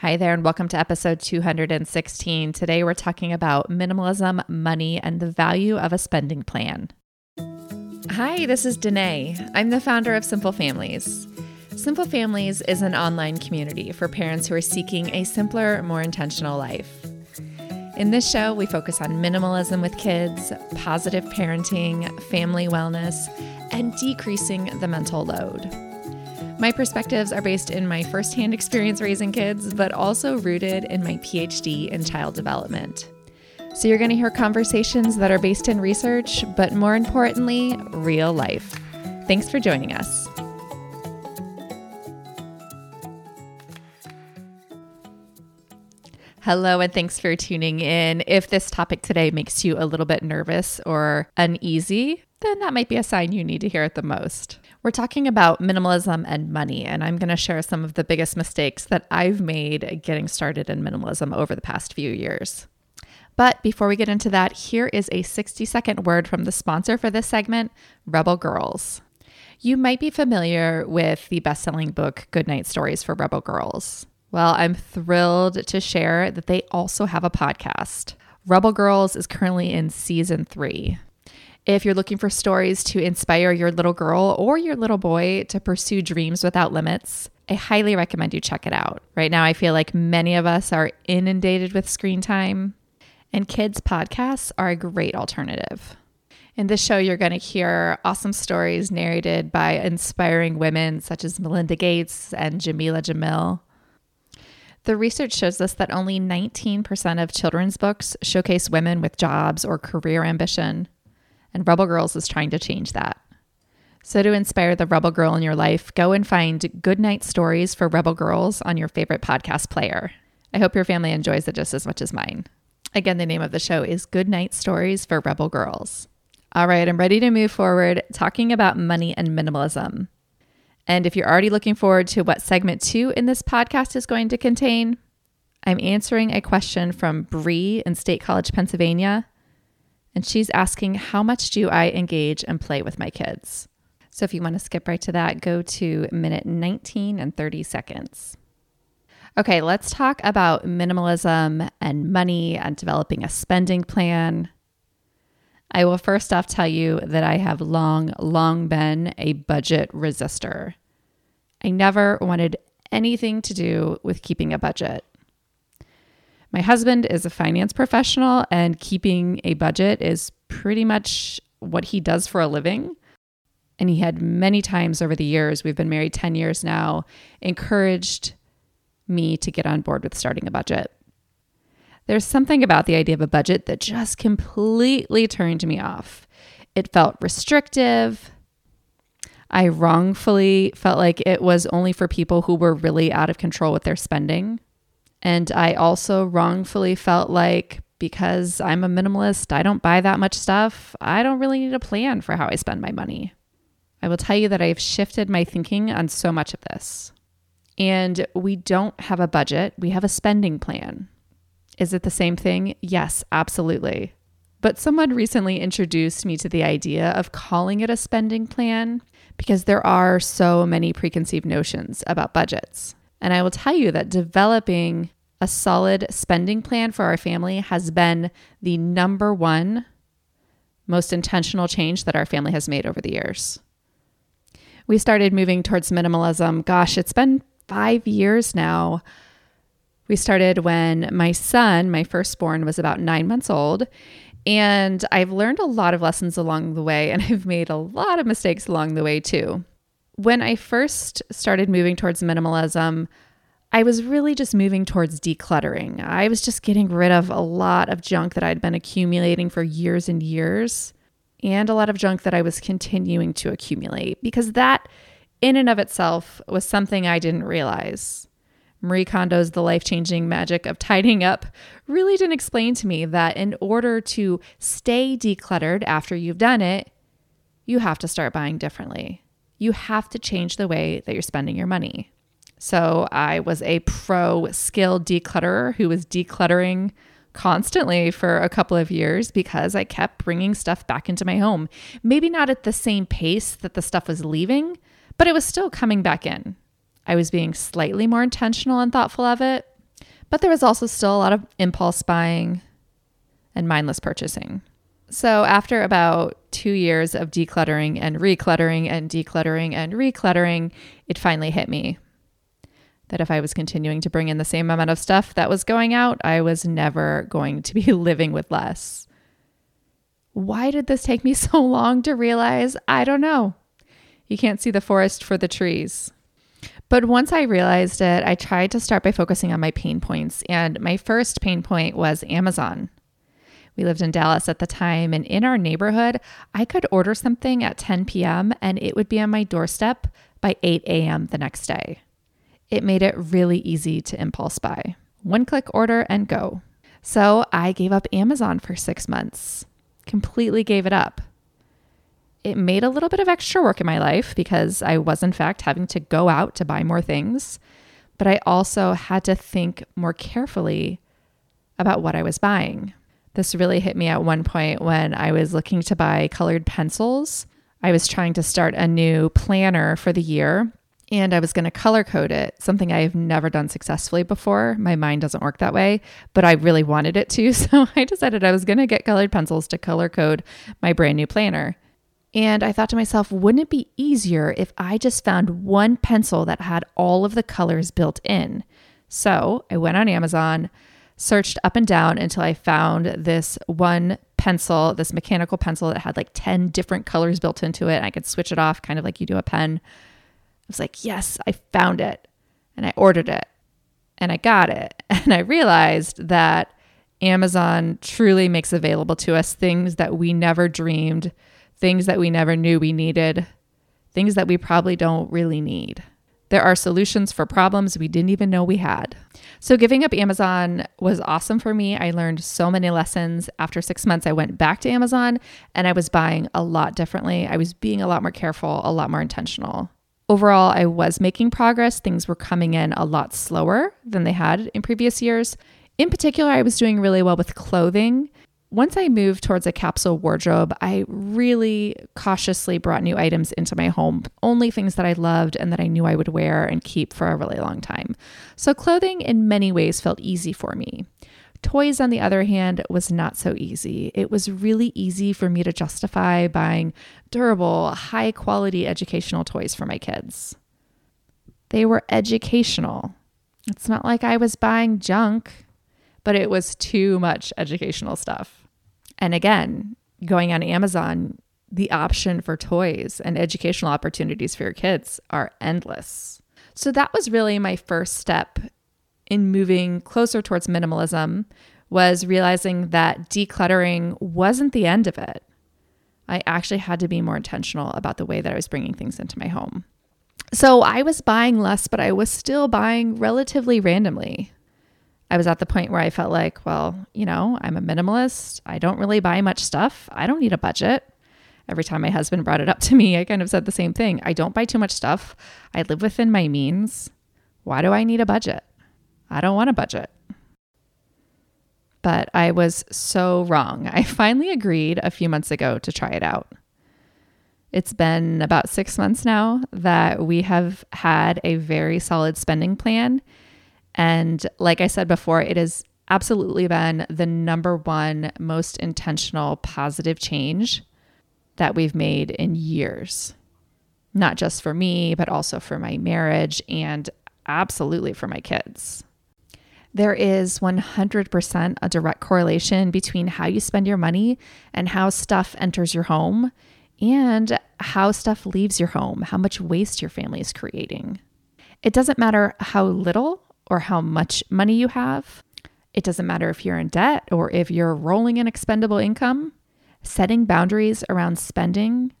Hi there, and welcome to episode 216. Today, we're talking about minimalism, money, and the value of a spending plan. Hi, this is Denaye. I'm the founder of Simple Families. Simple Families is an online community for parents who are seeking a simpler, more intentional life. In this show, we focus on minimalism with kids, positive parenting, family wellness, and decreasing the mental load. My perspectives are based in my firsthand experience raising kids, but also rooted in my PhD in child development. So you're going to hear conversations that are based in research, but more importantly, real life. Thanks for joining us. Hello, and thanks for tuning in. If this topic today makes you a little bit nervous or uneasy, then that might be a sign you need to hear it the most. We're talking about minimalism and money, and I'm going to share some of the biggest mistakes that I've made getting started in minimalism over the past few years. But before we get into that, here is a 60 second word from the sponsor for this segment, Rebel Girls. You might be familiar with the best selling book, Goodnight Stories for Rebel Girls. Well, I'm thrilled to share that they also have a podcast. Rebel Girls is currently in season three. If you're looking for stories to inspire your little girl or your little boy to pursue dreams without limits, I highly recommend you check it out. Right now, I feel like many of us are inundated with screen time, and kids' podcasts are a great alternative. In this show, you're going to hear awesome stories narrated by inspiring women such as Melinda Gates and Jameela Jamil. The research shows us that only 19% of children's books showcase women with jobs or career ambition and Rebel Girls is trying to change that. So, to inspire the Rebel Girl in your life, go and find Good Night Stories for Rebel Girls on your favorite podcast player. I hope your family enjoys it just as much as mine. Again, the name of the show is Good Night Stories for Rebel Girls. All right, I'm ready to move forward talking about money and minimalism. And if you're already looking forward to what segment two in this podcast is going to contain, I'm answering a question from Bree in State College, Pennsylvania and she's asking, How much do I engage and play with my kids? So if you want to skip right to that, go to minute 19 and 30 seconds. Okay, let's talk about minimalism and money and developing a spending plan. I will first off tell you that I have long, long been a budget resistor. I never wanted anything to do with keeping a budget. My husband is a finance professional, and keeping a budget is pretty much what he does for a living. And he had many times over the years, we've been married 10 years now, encouraged me to get on board with starting a budget. There's something about the idea of a budget that just completely turned me off. It felt restrictive. I wrongfully felt like it was only for people who were really out of control with their spending. And I also wrongfully felt like because I'm a minimalist, I don't buy that much stuff, I don't really need a plan for how I spend my money. I will tell you that I've shifted my thinking on so much of this. And we don't have a budget, we have a spending plan. Is it the same thing? Yes, absolutely. But someone recently introduced me to the idea of calling it a spending plan because there are so many preconceived notions about budgets. And I will tell you that developing a solid spending plan for our family has been the number one most intentional change that our family has made over the years. We started moving towards minimalism. Gosh, it's been five years now. We started when my son, my firstborn, was about nine months old. And I've learned a lot of lessons along the way, and I've made a lot of mistakes along the way too when I first started moving towards minimalism, I was really just moving towards decluttering. I was just getting rid of a lot of junk that I'd been accumulating for years and years, and a lot of junk that I was continuing to accumulate because that, in and of itself, was something I didn't realize. Marie Kondo's The Life Changing Magic of Tidying Up really didn't explain to me that in order to stay decluttered after you've done it, you have to start buying differently you have to change the way that you're spending your money. So I was a pro skilled declutterer who was decluttering constantly for a couple of years because I kept bringing stuff back into my home. Maybe not at the same pace that the stuff was leaving, but it was still coming back in. I was being slightly more intentional and thoughtful of it. But there was also still a lot of impulse buying and mindless purchasing. So, after about two years of decluttering and recluttering and decluttering and recluttering, it finally hit me that if I was continuing to bring in the same amount of stuff that was going out, I was never going to be living with less. Why did this take me so long to realize? I don't know. You can't see the forest for the trees. But once I realized it, I tried to start by focusing on my pain points. And my first pain point was Amazon. We lived in Dallas at the time, and in our neighborhood, I could order something at 10 p.m. and it would be on my doorstep by 8 a.m. the next day. It made it really easy to impulse buy. One click order and go. So I gave up Amazon for six months, completely gave it up. It made a little bit of extra work in my life because I was, in fact, having to go out to buy more things. But I also had to think more carefully about what I was buying. This really hit me at one point when I was looking to buy colored pencils. I was trying to start a new planner for the year and I was going to color code it, something I've never done successfully before. My mind doesn't work that way, but I really wanted it to. So I decided I was going to get colored pencils to color code my brand new planner. And I thought to myself, wouldn't it be easier if I just found one pencil that had all of the colors built in? So I went on Amazon, searched up and down until I found this one pencil, this mechanical pencil that had like 10 different colors built into it. I could switch it off kind of like you do a pen. I was like, yes, I found it. And I ordered it and I got it. And I realized that Amazon truly makes available to us things that we never dreamed, things that we never knew we needed, things that we probably don't really need. There are solutions for problems we didn't even know we had. So, giving up Amazon was awesome for me. I learned so many lessons. After six months, I went back to Amazon and I was buying a lot differently. I was being a lot more careful, a lot more intentional. Overall, I was making progress. Things were coming in a lot slower than they had in previous years. In particular, I was doing really well with clothing once I moved towards a capsule wardrobe, I really cautiously brought new items into my home, only things that I loved and that I knew I would wear and keep for a really long time. So, clothing in many ways felt easy for me. Toys, on the other hand, was not so easy. It was really easy for me to justify buying durable, high quality educational toys for my kids. They were educational. It's not like I was buying junk but it was too much educational stuff. And again, going on Amazon, the option for toys and educational opportunities for your kids are endless. So that was really my first step in moving closer towards minimalism was realizing that decluttering wasn't the end of it. I actually had to be more intentional about the way that I was bringing things into my home. So I was buying less, but I was still buying relatively randomly. I was at the point where I felt like, well, you know, I'm a minimalist. I don't really buy much stuff. I don't need a budget. Every time my husband brought it up to me, I kind of said the same thing. I don't buy too much stuff. I live within my means. Why do I need a budget? I don't want a budget. But I was so wrong. I finally agreed a few months ago to try it out. It's been about six months now that we have had a very solid spending plan and like I said before, it has absolutely been the number one most intentional positive change that we've made in years. Not just for me, but also for my marriage and absolutely for my kids. There is 100% a direct correlation between how you spend your money and how stuff enters your home and how stuff leaves your home, how much waste your family is creating. It doesn't matter how little or how much money you have. It doesn't matter if you're in debt or if you're rolling in expendable income. Setting boundaries around spending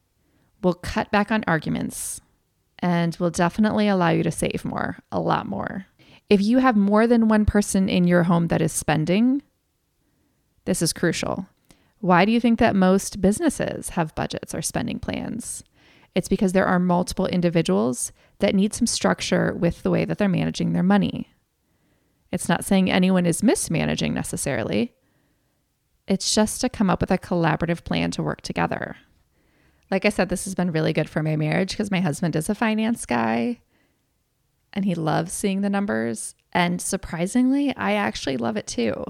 will cut back on arguments and will definitely allow you to save more, a lot more. If you have more than one person in your home that is spending, this is crucial. Why do you think that most businesses have budgets or spending plans? It's because there are multiple individuals that need some structure with the way that they're managing their money. It's not saying anyone is mismanaging necessarily. It's just to come up with a collaborative plan to work together. Like I said, this has been really good for my marriage because my husband is a finance guy. and he loves seeing the numbers. And surprisingly, I actually love it too.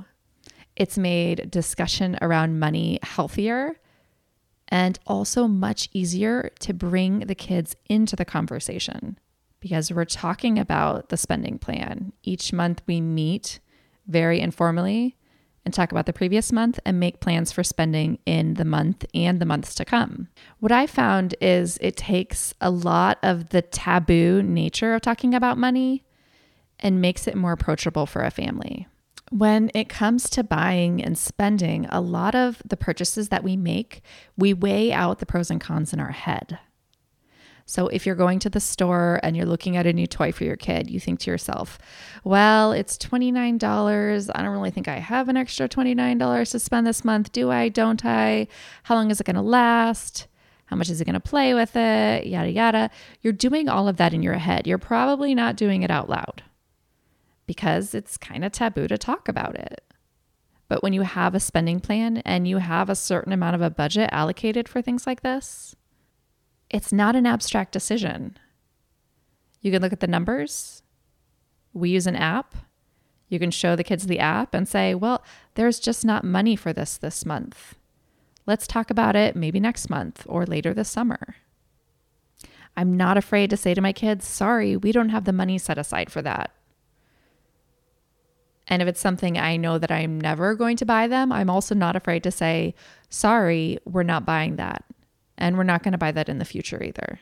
It's made discussion around money healthier and also much easier to bring the kids into the conversation because we're talking about the spending plan. Each month we meet very informally and talk about the previous month and make plans for spending in the month and the months to come. What I found is it takes a lot of the taboo nature of talking about money and makes it more approachable for a family. When it comes to buying and spending, a lot of the purchases that we make, we weigh out the pros and cons in our head. So if you're going to the store and you're looking at a new toy for your kid, you think to yourself, well, it's $29. I don't really think I have an extra $29 to spend this month. Do I? Don't I? How long is it going to last? How much is it going to play with it? Yada, yada. You're doing all of that in your head. You're probably not doing it out loud because it's kind of taboo to talk about it. But when you have a spending plan and you have a certain amount of a budget allocated for things like this, it's not an abstract decision. You can look at the numbers. We use an app. You can show the kids the app and say, well, there's just not money for this this month. Let's talk about it maybe next month or later this summer. I'm not afraid to say to my kids, sorry, we don't have the money set aside for that. And if it's something I know that I'm never going to buy them, I'm also not afraid to say, sorry, we're not buying that. And we're not going to buy that in the future either.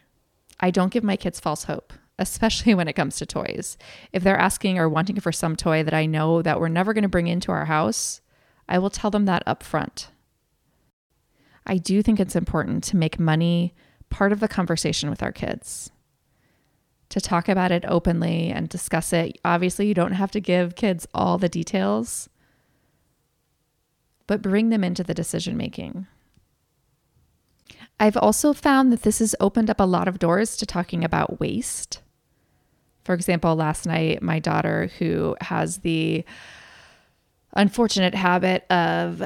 I don't give my kids false hope, especially when it comes to toys. If they're asking or wanting for some toy that I know that we're never going to bring into our house, I will tell them that up front. I do think it's important to make money part of the conversation with our kids. To talk about it openly and discuss it. Obviously, you don't have to give kids all the details, but bring them into the decision making. I've also found that this has opened up a lot of doors to talking about waste. For example, last night, my daughter, who has the unfortunate habit of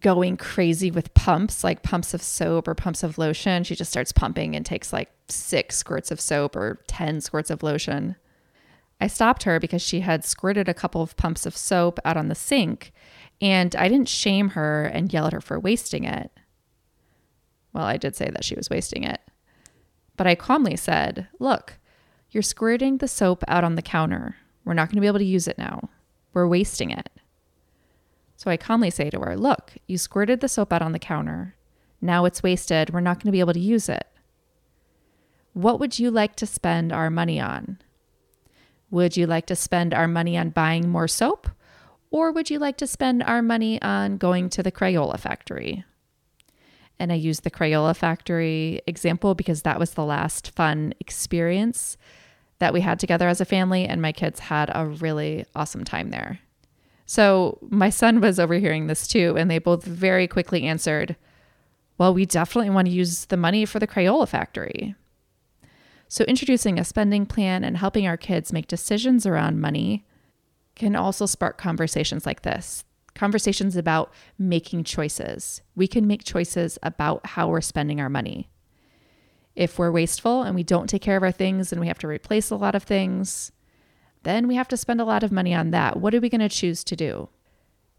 going crazy with pumps, like pumps of soap or pumps of lotion, she just starts pumping and takes like six squirts of soap or 10 squirts of lotion. I stopped her because she had squirted a couple of pumps of soap out on the sink, and I didn't shame her and yell at her for wasting it. Well, I did say that she was wasting it. But I calmly said, Look, you're squirting the soap out on the counter. We're not going to be able to use it now. We're wasting it. So I calmly say to her, Look, you squirted the soap out on the counter. Now it's wasted. We're not going to be able to use it. What would you like to spend our money on? Would you like to spend our money on buying more soap? Or would you like to spend our money on going to the Crayola factory? And I used the Crayola Factory example because that was the last fun experience that we had together as a family, and my kids had a really awesome time there. So my son was overhearing this too, and they both very quickly answered, Well, we definitely want to use the money for the Crayola Factory. So, introducing a spending plan and helping our kids make decisions around money can also spark conversations like this conversations about making choices. We can make choices about how we're spending our money. If we're wasteful and we don't take care of our things and we have to replace a lot of things, then we have to spend a lot of money on that. What are we going to choose to do?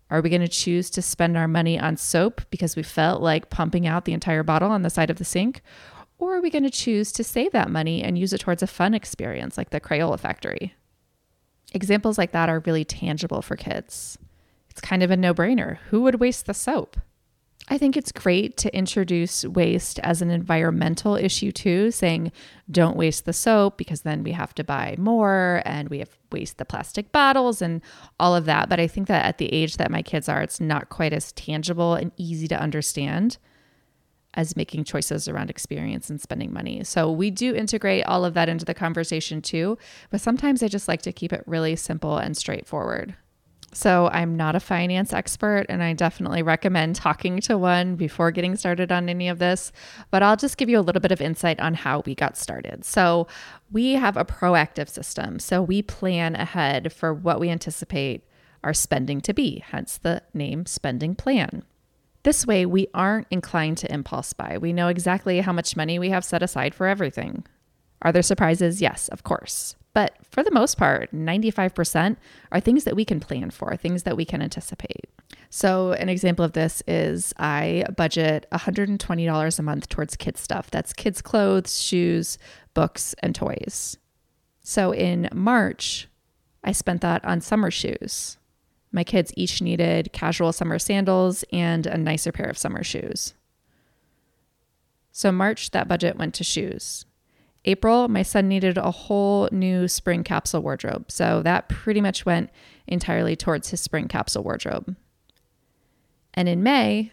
Are we going to choose to spend our money on soap because we felt like pumping out the entire bottle on the side of the sink? Or are we going to choose to save that money and use it towards a fun experience like the Crayola factory? Examples like that are really tangible for kids. It's kind of a no brainer. Who would waste the soap? I think it's great to introduce waste as an environmental issue too, saying don't waste the soap because then we have to buy more and we have waste the plastic bottles and all of that. But I think that at the age that my kids are, it's not quite as tangible and easy to understand as making choices around experience and spending money. So we do integrate all of that into the conversation too, but sometimes I just like to keep it really simple and straightforward. So, I'm not a finance expert, and I definitely recommend talking to one before getting started on any of this. But I'll just give you a little bit of insight on how we got started. So, we have a proactive system. So, we plan ahead for what we anticipate our spending to be, hence the name spending plan. This way, we aren't inclined to impulse buy. We know exactly how much money we have set aside for everything. Are there surprises? Yes, of course. But for the most part, 95% are things that we can plan for, things that we can anticipate. So, an example of this is I budget $120 a month towards kids' stuff. That's kids' clothes, shoes, books, and toys. So, in March, I spent that on summer shoes. My kids each needed casual summer sandals and a nicer pair of summer shoes. So, March, that budget went to shoes. April, my son needed a whole new spring capsule wardrobe. So, that pretty much went entirely towards his spring capsule wardrobe. And in May,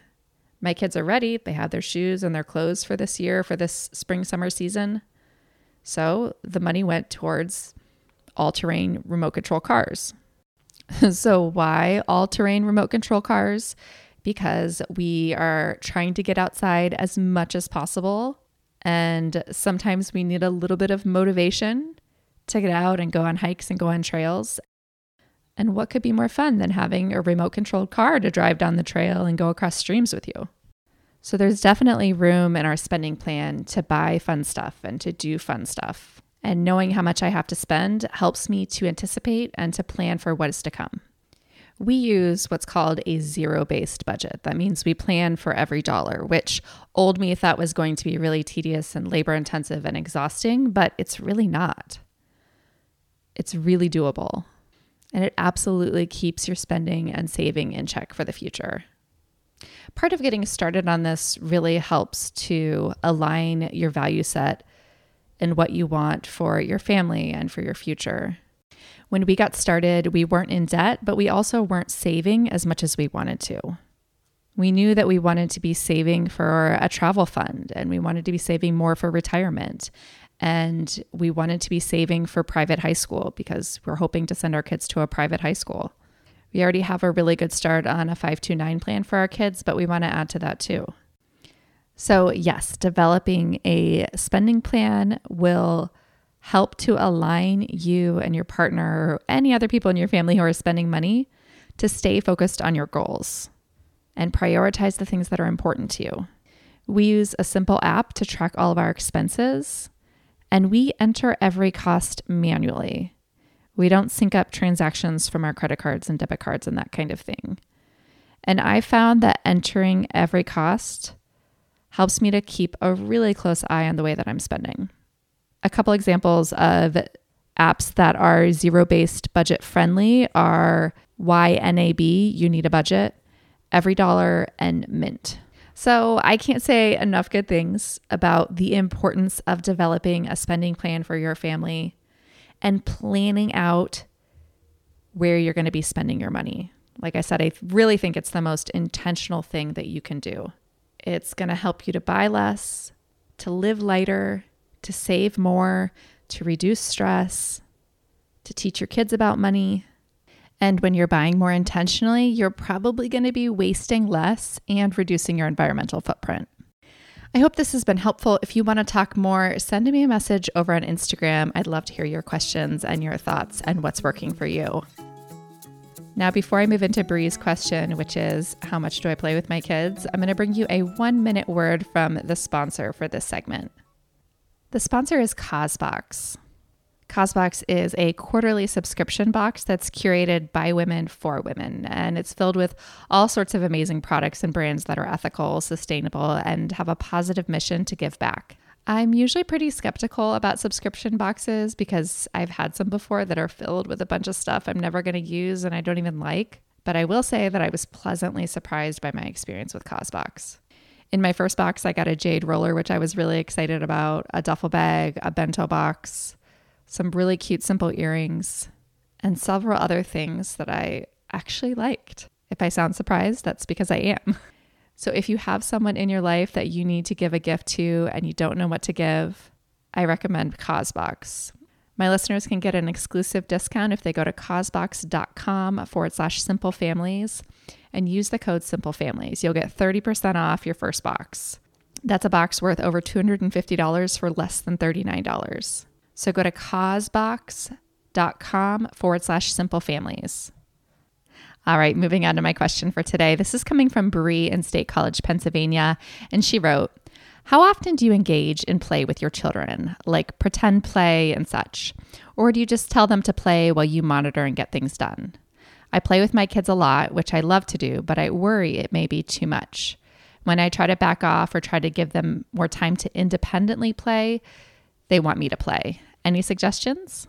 my kids are ready. They have their shoes and their clothes for this year, for this spring summer season. So the money went towards all terrain remote control cars. so, why all terrain remote control cars? Because we are trying to get outside as much as possible. And sometimes we need a little bit of motivation to get out and go on hikes and go on trails. And what could be more fun than having a remote controlled car to drive down the trail and go across streams with you? So there's definitely room in our spending plan to buy fun stuff and to do fun stuff. And knowing how much I have to spend helps me to anticipate and to plan for what is to come. We use what's called a zero based budget. That means we plan for every dollar, which old me thought was going to be really tedious and labor intensive and exhausting, but it's really not. It's really doable and it absolutely keeps your spending and saving in check for the future. Part of getting started on this really helps to align your value set and what you want for your family and for your future. When we got started, we weren't in debt, but we also weren't saving as much as we wanted to. We knew that we wanted to be saving for a travel fund and we wanted to be saving more for retirement and we wanted to be saving for private high school because we're hoping to send our kids to a private high school. We already have a really good start on a 529 plan for our kids, but we want to add to that too. So, yes, developing a spending plan will help to align you and your partner or any other people in your family who are spending money to stay focused on your goals and prioritize the things that are important to you. We use a simple app to track all of our expenses and we enter every cost manually. We don't sync up transactions from our credit cards and debit cards and that kind of thing. And I found that entering every cost helps me to keep a really close eye on the way that I'm spending. A couple examples of apps that are zero based budget friendly are YNAB, You Need a Budget, Every Dollar, and Mint. So I can't say enough good things about the importance of developing a spending plan for your family and planning out where you're going to be spending your money. Like I said, I really think it's the most intentional thing that you can do. It's going to help you to buy less, to live lighter, to save more, to reduce stress, to teach your kids about money, and when you're buying more intentionally, you're probably going to be wasting less and reducing your environmental footprint. I hope this has been helpful. If you want to talk more, send me a message over on Instagram. I'd love to hear your questions and your thoughts and what's working for you. Now, before I move into Bree's question, which is how much do I play with my kids, I'm going to bring you a one minute word from the sponsor for this segment. The sponsor is Causebox. Causebox is a quarterly subscription box that's curated by women for women, and it's filled with all sorts of amazing products and brands that are ethical, sustainable, and have a positive mission to give back. I'm usually pretty skeptical about subscription boxes because I've had some before that are filled with a bunch of stuff I'm never going to use and I don't even like. But I will say that I was pleasantly surprised by my experience with Causebox. In my first box, I got a jade roller, which I was really excited about, a duffel bag, a bento box, some really cute, simple earrings, and several other things that I actually liked. If I sound surprised, that's because I am. So if you have someone in your life that you need to give a gift to and you don't know what to give, I recommend Causebox. My listeners can get an exclusive discount if they go to causebox.com forward slash simple families and use the code simple families. You'll get 30% off your first box. That's a box worth over $250 for less than $39. So go to causebox.com forward slash simple families. All right, moving on to my question for today. This is coming from Bree in State College, Pennsylvania. And she wrote, How often do you engage in play with your children, like pretend play and such? Or do you just tell them to play while you monitor and get things done? I play with my kids a lot, which I love to do, but I worry it may be too much. When I try to back off or try to give them more time to independently play, they want me to play. Any suggestions?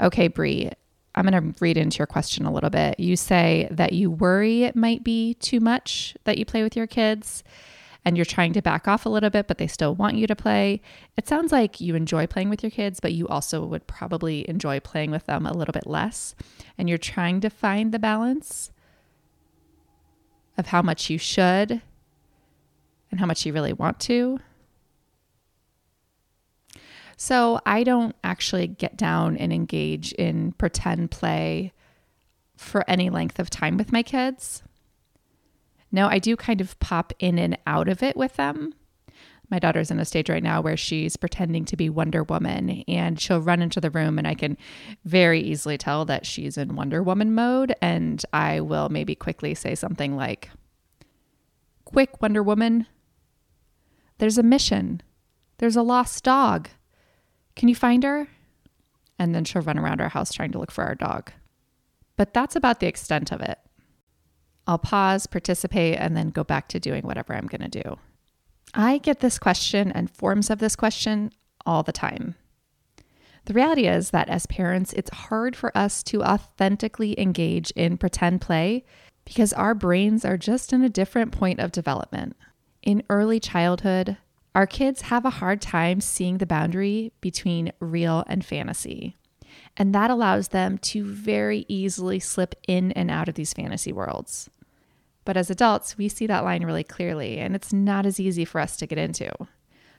Okay, Bree, I'm going to read into your question a little bit. You say that you worry it might be too much that you play with your kids and you're trying to back off a little bit, but they still want you to play. It sounds like you enjoy playing with your kids, but you also would probably enjoy playing with them a little bit less. And you're trying to find the balance of how much you should and how much you really want to. So I don't actually get down and engage in pretend play for any length of time with my kids. No, I do kind of pop in and out of it with them. My daughter's in a stage right now where she's pretending to be Wonder Woman and she'll run into the room and I can very easily tell that she's in Wonder Woman mode. And I will maybe quickly say something like, Quick, Wonder Woman, there's a mission. There's a lost dog. Can you find her? And then she'll run around our house trying to look for our dog. But that's about the extent of it. I'll pause, participate, and then go back to doing whatever I'm going to do. I get this question and forms of this question all the time. The reality is that as parents, it's hard for us to authentically engage in pretend play because our brains are just in a different point of development. In early childhood, our kids have a hard time seeing the boundary between real and fantasy. And that allows them to very easily slip in and out of these fantasy worlds. But as adults, we see that line really clearly, and it's not as easy for us to get into.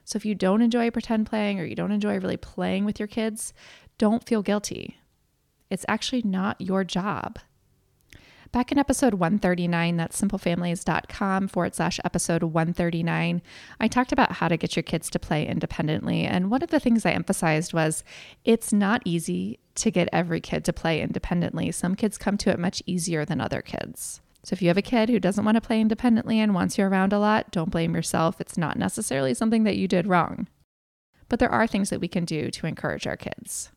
So if you don't enjoy pretend playing or you don't enjoy really playing with your kids, don't feel guilty. It's actually not your job. Back in episode 139, that's simplefamilies.com forward slash episode 139, I talked about how to get your kids to play independently. And one of the things I emphasized was it's not easy to get every kid to play independently. Some kids come to it much easier than other kids. So if you have a kid who doesn't want to play independently and wants you around a lot, don't blame yourself. It's not necessarily something that you did wrong. But there are things that we can do to encourage our kids.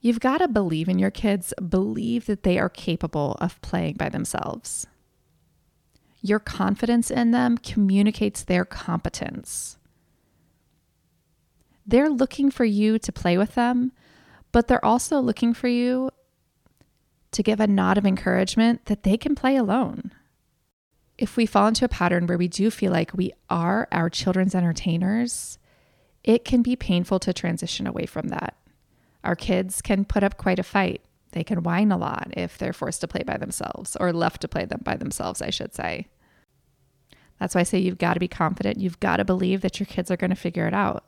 You've got to believe in your kids, believe that they are capable of playing by themselves. Your confidence in them communicates their competence. They're looking for you to play with them, but they're also looking for you to give a nod of encouragement that they can play alone. If we fall into a pattern where we do feel like we are our children's entertainers, it can be painful to transition away from that. Our kids can put up quite a fight. They can whine a lot if they're forced to play by themselves or left to play them by themselves, I should say. That's why I say you've got to be confident. You've got to believe that your kids are going to figure it out,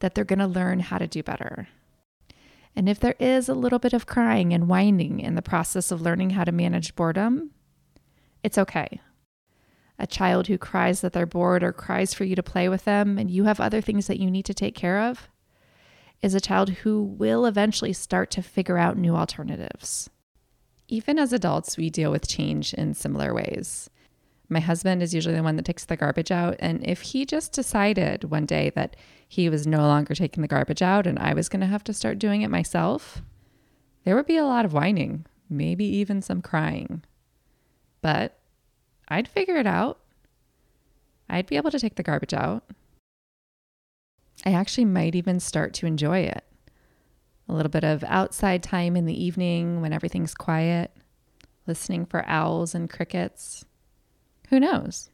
that they're going to learn how to do better. And if there is a little bit of crying and whining in the process of learning how to manage boredom, it's okay. A child who cries that they're bored or cries for you to play with them and you have other things that you need to take care of is a child who will eventually start to figure out new alternatives. Even as adults, we deal with change in similar ways. My husband is usually the one that takes the garbage out. And if he just decided one day that he was no longer taking the garbage out and I was going to have to start doing it myself, there would be a lot of whining, maybe even some crying. But I'd figure it out. I'd be able to take the garbage out. I actually might even start to enjoy it. A little bit of outside time in the evening when everything's quiet, listening for owls and crickets. Who knows?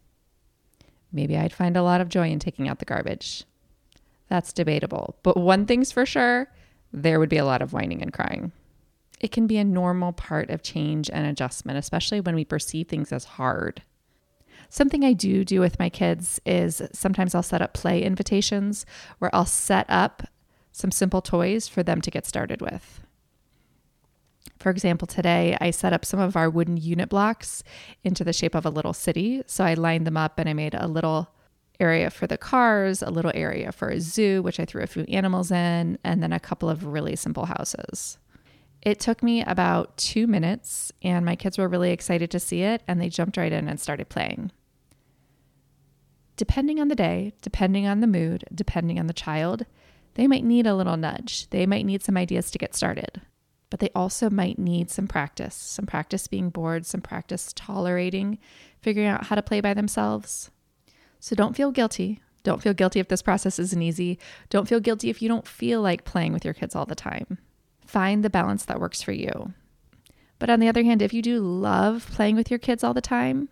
Maybe I'd find a lot of joy in taking out the garbage. That's debatable. But one thing's for sure there would be a lot of whining and crying. It can be a normal part of change and adjustment, especially when we perceive things as hard. Something I do do with my kids is sometimes I'll set up play invitations where I'll set up some simple toys for them to get started with. For example, today I set up some of our wooden unit blocks into the shape of a little city. So I lined them up and I made a little area for the cars, a little area for a zoo, which I threw a few animals in, and then a couple of really simple houses. It took me about two minutes, and my kids were really excited to see it, and they jumped right in and started playing. depending on the day, depending on the mood, depending on the child, they might need a little nudge. They might need some ideas to get started. But they also might need some practice, some practice being bored, some practice tolerating, figuring out how to play by themselves. So don't feel guilty. Don't feel guilty if this process isn't easy. Don't feel guilty if you don't feel like playing with your kids all the time. Find the balance that works for you. But on the other hand, if you do love playing with your kids all the time,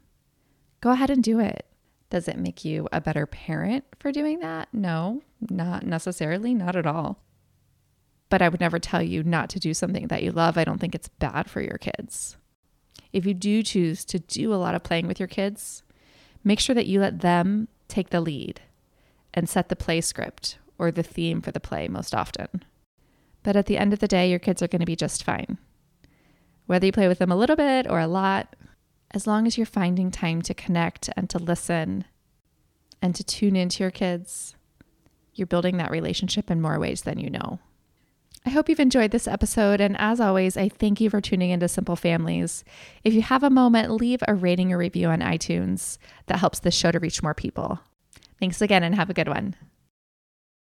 go ahead and do it. Does it make you a better parent for doing that? No, not necessarily, not at all. But I would never tell you not to do something that you love. I don't think it's bad for your kids. If you do choose to do a lot of playing with your kids, make sure that you let them take the lead and set the play script or the theme for the play most often. But at the end of the day, your kids are going to be just fine. Whether you play with them a little bit or a lot, as long as you're finding time to connect and to listen and to tune into your kids, you're building that relationship in more ways than you know. I hope you've enjoyed this episode. And as always, I thank you for tuning into Simple Families. If you have a moment, leave a rating or review on iTunes. That helps this show to reach more people. Thanks again and have a good one.